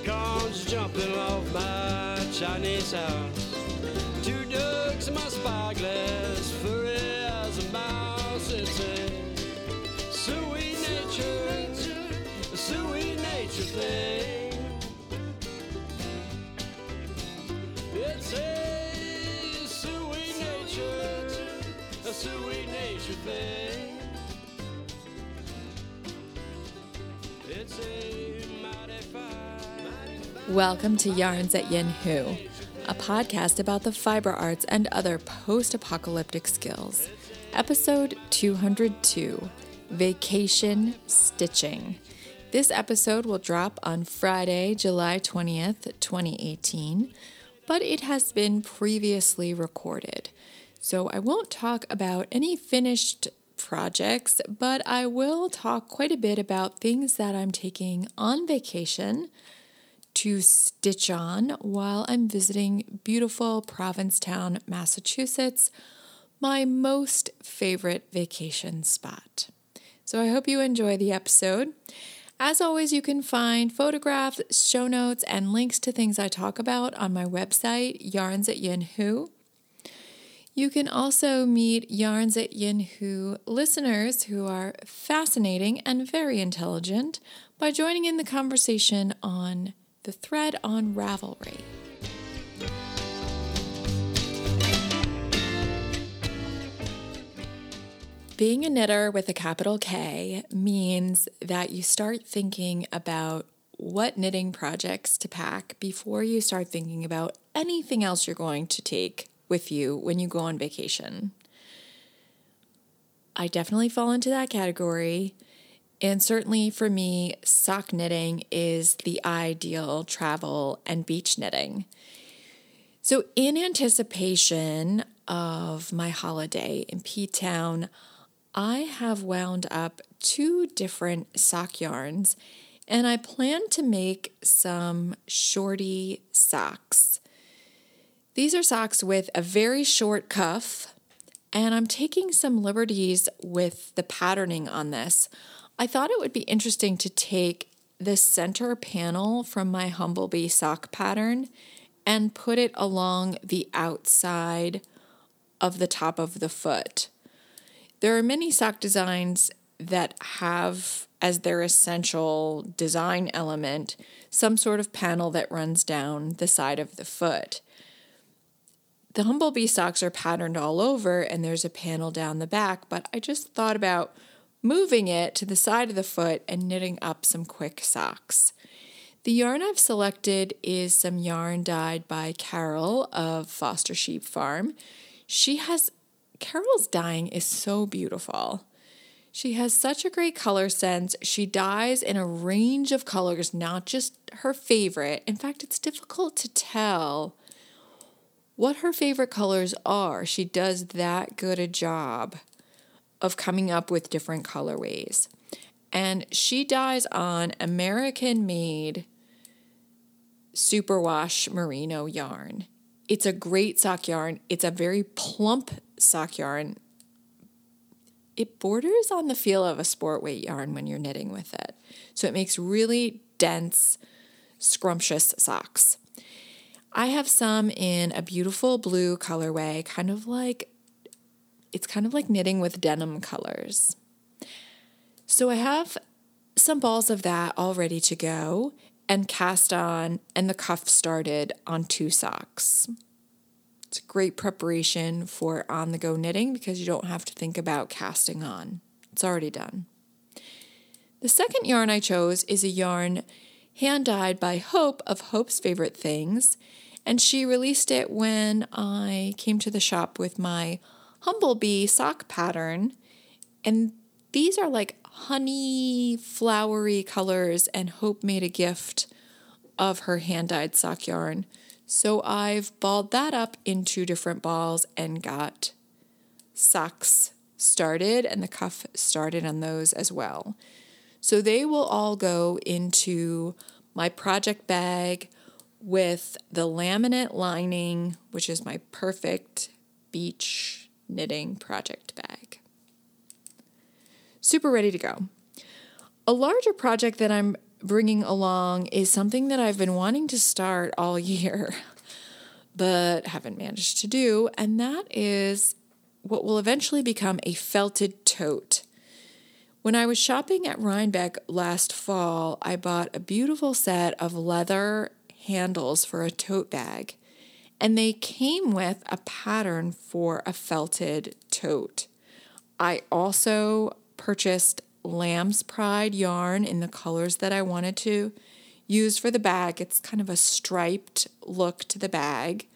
unicorns jumping off my Chinese house. Welcome to Yarns at Yin Hu, a podcast about the fiber arts and other post apocalyptic skills. Episode 202 Vacation Stitching. This episode will drop on Friday, July 20th, 2018, but it has been previously recorded. So I won't talk about any finished projects, but I will talk quite a bit about things that I'm taking on vacation to stitch on while I'm visiting beautiful Provincetown, Massachusetts, my most favorite vacation spot. So I hope you enjoy the episode. As always, you can find photographs, show notes, and links to things I talk about on my website, Yarns at Yin. You can also meet Yarns at Yin listeners who are fascinating and very intelligent by joining in the conversation on the thread on Ravelry. Being a knitter with a capital K means that you start thinking about what knitting projects to pack before you start thinking about anything else you're going to take with you when you go on vacation. I definitely fall into that category. And certainly for me, sock knitting is the ideal travel and beach knitting. So, in anticipation of my holiday in P Town, I have wound up two different sock yarns and I plan to make some shorty socks. These are socks with a very short cuff, and I'm taking some liberties with the patterning on this. I thought it would be interesting to take the center panel from my Humblebee sock pattern and put it along the outside of the top of the foot. There are many sock designs that have as their essential design element some sort of panel that runs down the side of the foot. The Humblebee socks are patterned all over and there's a panel down the back, but I just thought about moving it to the side of the foot and knitting up some quick socks. The yarn I've selected is some yarn dyed by Carol of Foster Sheep Farm. She has Carol's dyeing is so beautiful. She has such a great color sense. She dyes in a range of colors, not just her favorite. In fact, it's difficult to tell what her favorite colors are. She does that good a job of coming up with different colorways. And she dyes on American made superwash merino yarn. It's a great sock yarn. It's a very plump sock yarn. It borders on the feel of a sport weight yarn when you're knitting with it. So it makes really dense, scrumptious socks. I have some in a beautiful blue colorway, kind of like it's kind of like knitting with denim colors. So I have some balls of that all ready to go and cast on, and the cuff started on two socks. It's a great preparation for on the go knitting because you don't have to think about casting on, it's already done. The second yarn I chose is a yarn hand dyed by Hope of Hope's Favorite Things, and she released it when I came to the shop with my Humblebee sock pattern. And these are like honey, flowery colors, and Hope made a gift of her hand dyed sock yarn. So I've balled that up in two different balls and got socks started, and the cuff started on those as well. So they will all go into my project bag with the laminate lining, which is my perfect beach knitting project bag. Super ready to go. A larger project that I'm bringing along is something that I've been wanting to start all year, but haven't managed to do, and that is what will eventually become a felted tote. When I was shopping at Rhinebeck last fall, I bought a beautiful set of leather handles for a tote bag, and they came with a pattern for a felted tote. I also purchased lamb's pride yarn in the colors that I wanted to use for the bag. It's kind of a striped look to the bag.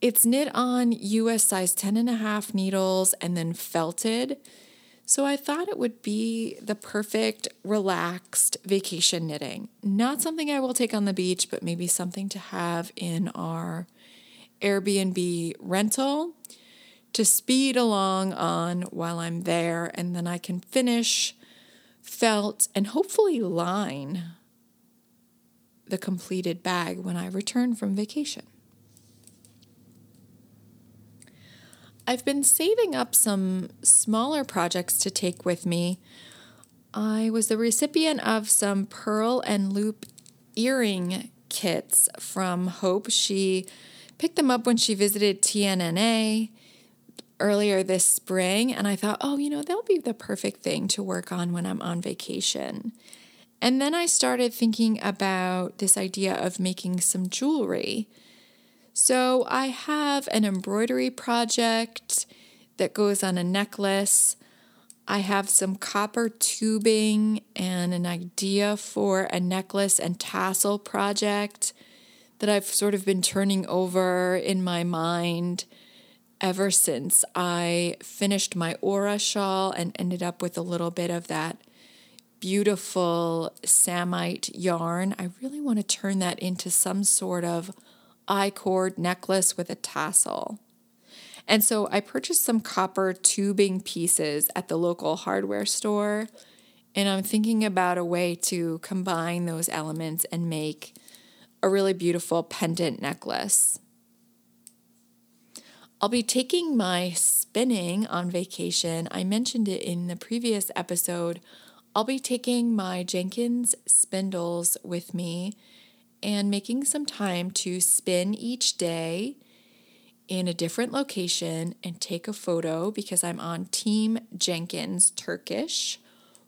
It's knit on US size 10 and a half needles and then felted. So I thought it would be the perfect relaxed vacation knitting. Not something I will take on the beach, but maybe something to have in our Airbnb rental to speed along on while I'm there, and then I can finish, felt, and hopefully line the completed bag when I return from vacation. I've been saving up some smaller projects to take with me. I was the recipient of some pearl and loop earring kits from Hope. She picked them up when she visited TNNA earlier this spring, and I thought, oh, you know, they'll be the perfect thing to work on when I'm on vacation. And then I started thinking about this idea of making some jewelry. So I have an embroidery project that goes on a necklace. I have some copper tubing and an idea for a necklace and tassel project that I've sort of been turning over in my mind ever since I finished my aura shawl and ended up with a little bit of that beautiful samite yarn. I really want to turn that into some sort of I cord necklace with a tassel. And so I purchased some copper tubing pieces at the local hardware store. And I'm thinking about a way to combine those elements and make a really beautiful pendant necklace. I'll be taking my spinning on vacation. I mentioned it in the previous episode. I'll be taking my Jenkins spindles with me and making some time to spin each day in a different location and take a photo because I'm on Team Jenkins Turkish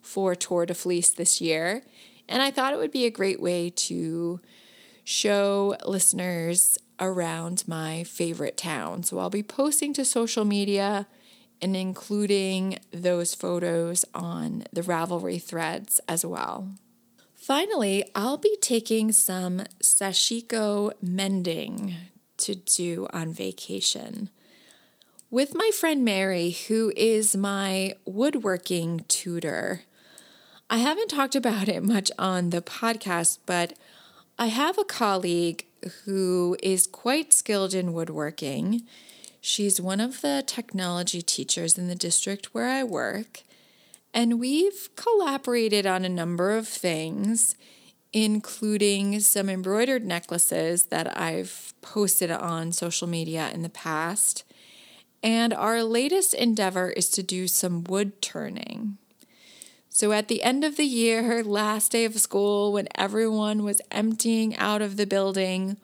for Tour de Fleece this year. And I thought it would be a great way to show listeners around my favorite town. So I'll be posting to social media and including those photos on the Ravelry threads as well. Finally, I'll be taking some sashiko mending to do on vacation. With my friend Mary, who is my woodworking tutor. I haven't talked about it much on the podcast, but I have a colleague who is quite skilled in woodworking. She's one of the technology teachers in the district where I work, and we've collaborated on a number of things, including some embroidered necklaces that I've posted on social media in the past. And our latest endeavor is to do some wood turning. So at the end of the year, last day of school, when everyone was emptying out of the building,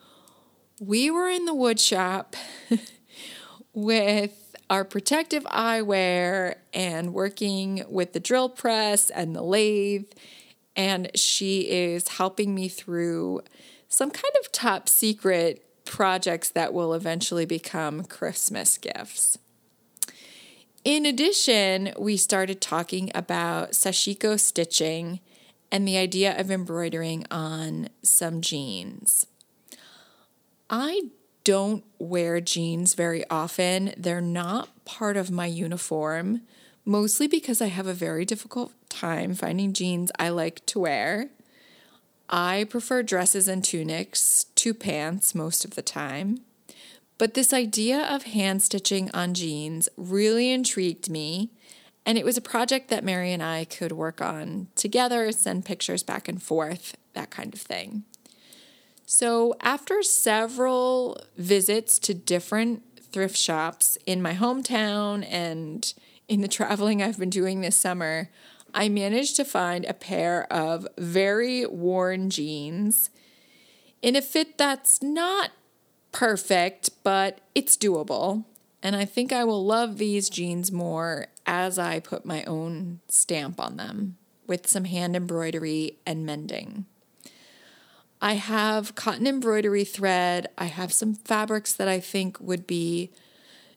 we were in the wood shop with our protective eyewear and working with the drill press and the lathe. And she is helping me through some kind of top secret projects that will eventually become Christmas gifts. In addition, we started talking about sashiko stitching and the idea of embroidering on some jeans. I don't wear jeans very often. They're not part of my uniform, mostly because I have a very difficult time finding jeans I like to wear. I prefer dresses and tunics to pants most of the time. But this idea of hand stitching on jeans really intrigued me. And it was a project that Mary and I could work on together, send pictures back and forth, that kind of thing. So, after several visits to different thrift shops in my hometown and in the traveling I've been doing this summer, I managed to find a pair of very worn jeans in a fit that's not perfect, but it's doable. And I think I will love these jeans more as I put my own stamp on them with some hand embroidery and mending. I have cotton embroidery thread. I have some fabrics that I think would be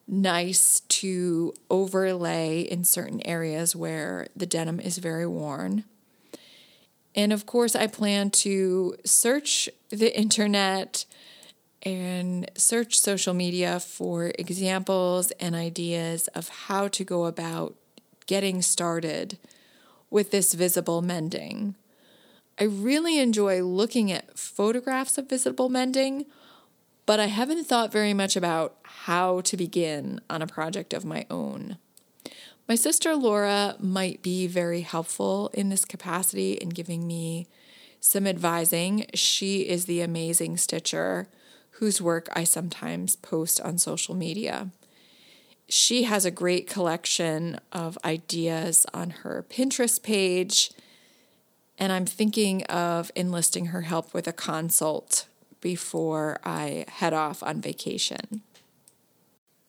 nice to overlay in certain areas where the denim is very worn. And of course, I plan to search the internet and search social media for examples and ideas of how to go about getting started with this visible mending. I really enjoy looking at photographs of visible mending, but I haven't thought very much about how to begin on a project of my own. My sister Laura might be very helpful in this capacity in giving me some advising. She is the amazing stitcher whose work I sometimes post on social media. She has a great collection of ideas on her Pinterest page, and I'm thinking of enlisting her help with a consult before I head off on vacation.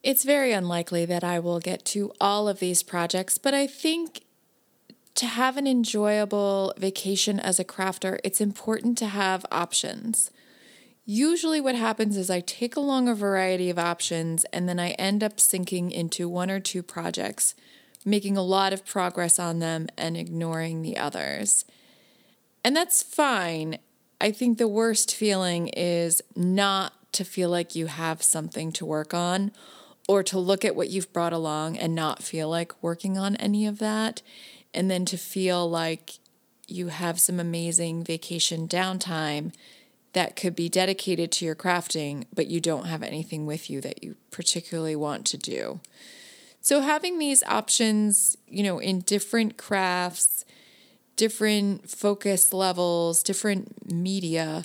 It's very unlikely that I will get to all of these projects, but I think to have an enjoyable vacation as a crafter, it's important to have options. Usually, what happens is I take along a variety of options and then I end up sinking into one or two projects, making a lot of progress on them and ignoring the others. And that's fine. I think the worst feeling is not to feel like you have something to work on or to look at what you've brought along and not feel like working on any of that. And then to feel like you have some amazing vacation downtime that could be dedicated to your crafting, but you don't have anything with you that you particularly want to do. So, having these options, you know, in different crafts, different focus levels, different media,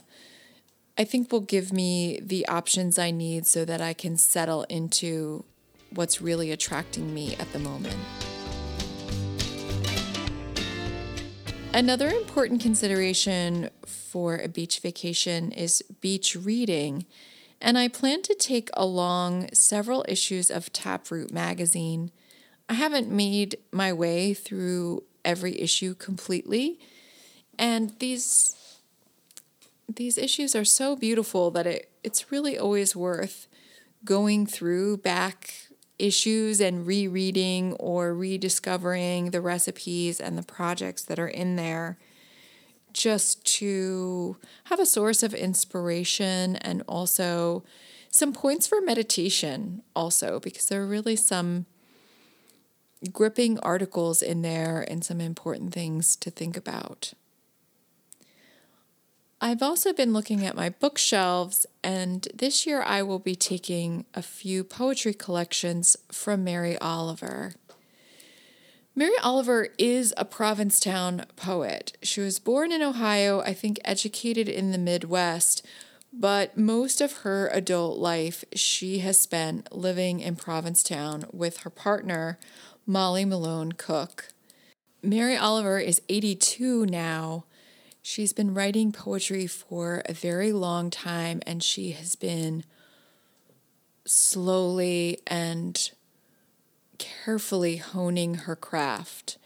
I think will give me the options I need so that I can settle into what's really attracting me at the moment. Another important consideration for a beach vacation is beach reading, and I plan to take along several issues of Taproot magazine. I haven't made my way through every issue completely, and these these issues are so beautiful that it, it's really always worth going through back issues and rereading or rediscovering the recipes and the projects that are in there just to have a source of inspiration and also some points for meditation also because there are really some gripping articles in there and some important things to think about. I've also been looking at my bookshelves, and this year I will be taking a few poetry collections from Mary Oliver. Mary Oliver is a Provincetown poet. She was born in Ohio, I think educated in the Midwest, but most of her adult life she has spent living in Provincetown with her partner, Molly Malone Cook. Mary Oliver is 82 now She's been writing poetry for a very long time and she has been slowly and carefully honing her craft.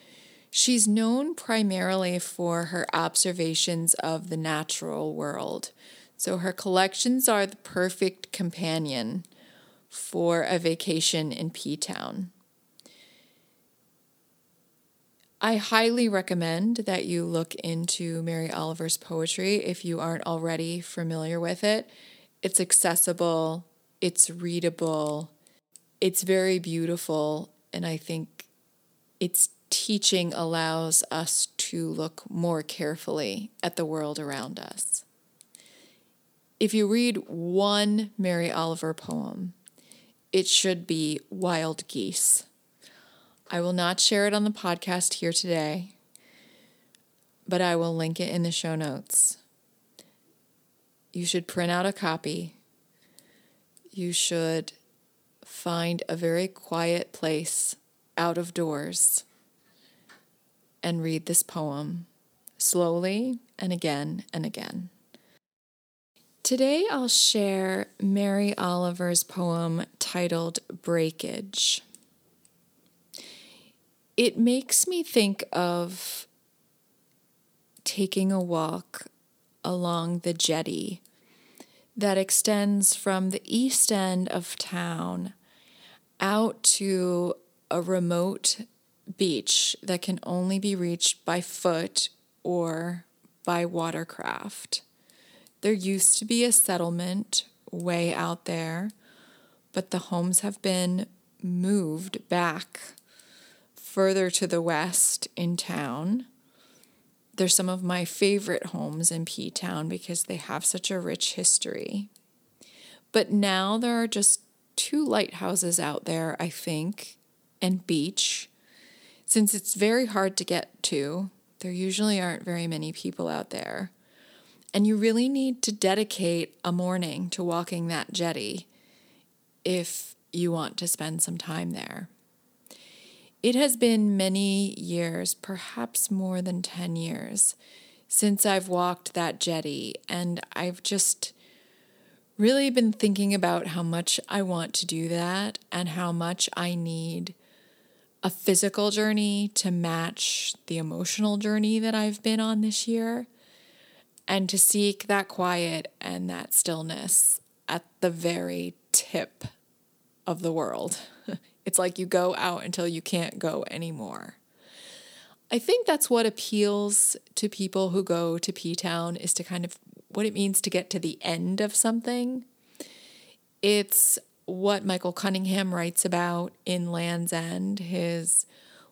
She's known primarily for her observations of the natural world. So her collections are the perfect companion for a vacation in P Town. I highly recommend that you look into Mary Oliver's poetry if you aren't already familiar with it. It's accessible, it's readable, it's very beautiful, and I think its teaching allows us to look more carefully at the world around us. If you read one Mary Oliver poem, it should be Wild Geese. I will not share it on the podcast here today, but I will link it in the show notes. You should print out a copy. You should find a very quiet place out of doors and read this poem slowly and again and again. Today I'll share Mary Oliver's poem titled Breakage. It makes me think of taking a walk along the jetty that extends from the east end of town out to a remote beach that can only be reached by foot or by watercraft. There used to be a settlement way out there, but the homes have been moved back further to the west in town. They're some of my favorite homes in P Town because they have such a rich history. But now there are just two lighthouses out there, I think, and beach. Since it's very hard to get to, there usually aren't very many people out there. And you really need to dedicate a morning to walking that jetty if you want to spend some time there. It has been many years, perhaps more than 10 years, since I've walked that jetty, and I've just really been thinking about how much I want to do that and how much I need a physical journey to match the emotional journey that I've been on this year and to seek that quiet and that stillness at the very tip of the world. it's like you go out until you can't go anymore. I think that's what appeals to people who go to P Town is to kind of what it means to get to the end of something. It's what Michael Cunningham writes about in Land's End, his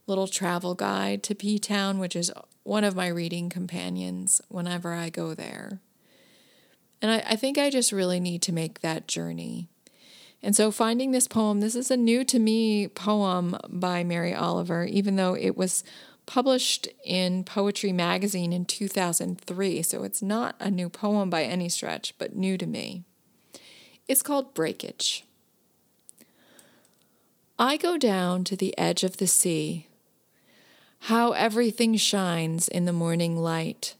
little travel guide to P Town, which is one of my reading companions whenever I go there. And I, I, think I just really need to make that journey. And so, finding this poem, this is a new to me poem by Mary Oliver, even though it was published in Poetry Magazine in 2003. So, it's not a new poem by any stretch, but new to me. It's called Breakage. I go down to the edge of the sea. How everything shines in the morning light.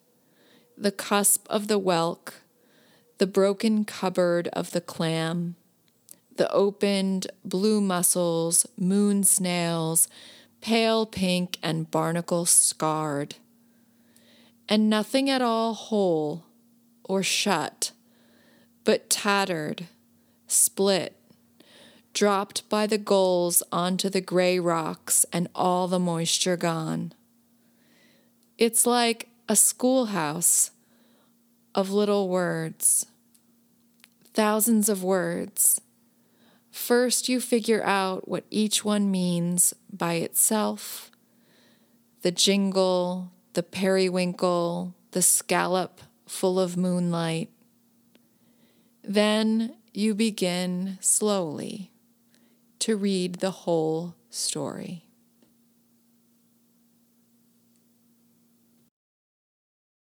The cusp of the whelk, the broken cupboard of the clam, the opened blue mussels, moon snails, pale pink and barnacle scarred. And nothing at all whole or shut, but tattered, split, dropped by the gulls onto the gray rocks and all the moisture gone. It's like a schoolhouse of little words, thousands of words. First, you figure out what each one means by itself the jingle, the periwinkle, the scallop full of moonlight. Then you begin slowly to read the whole story.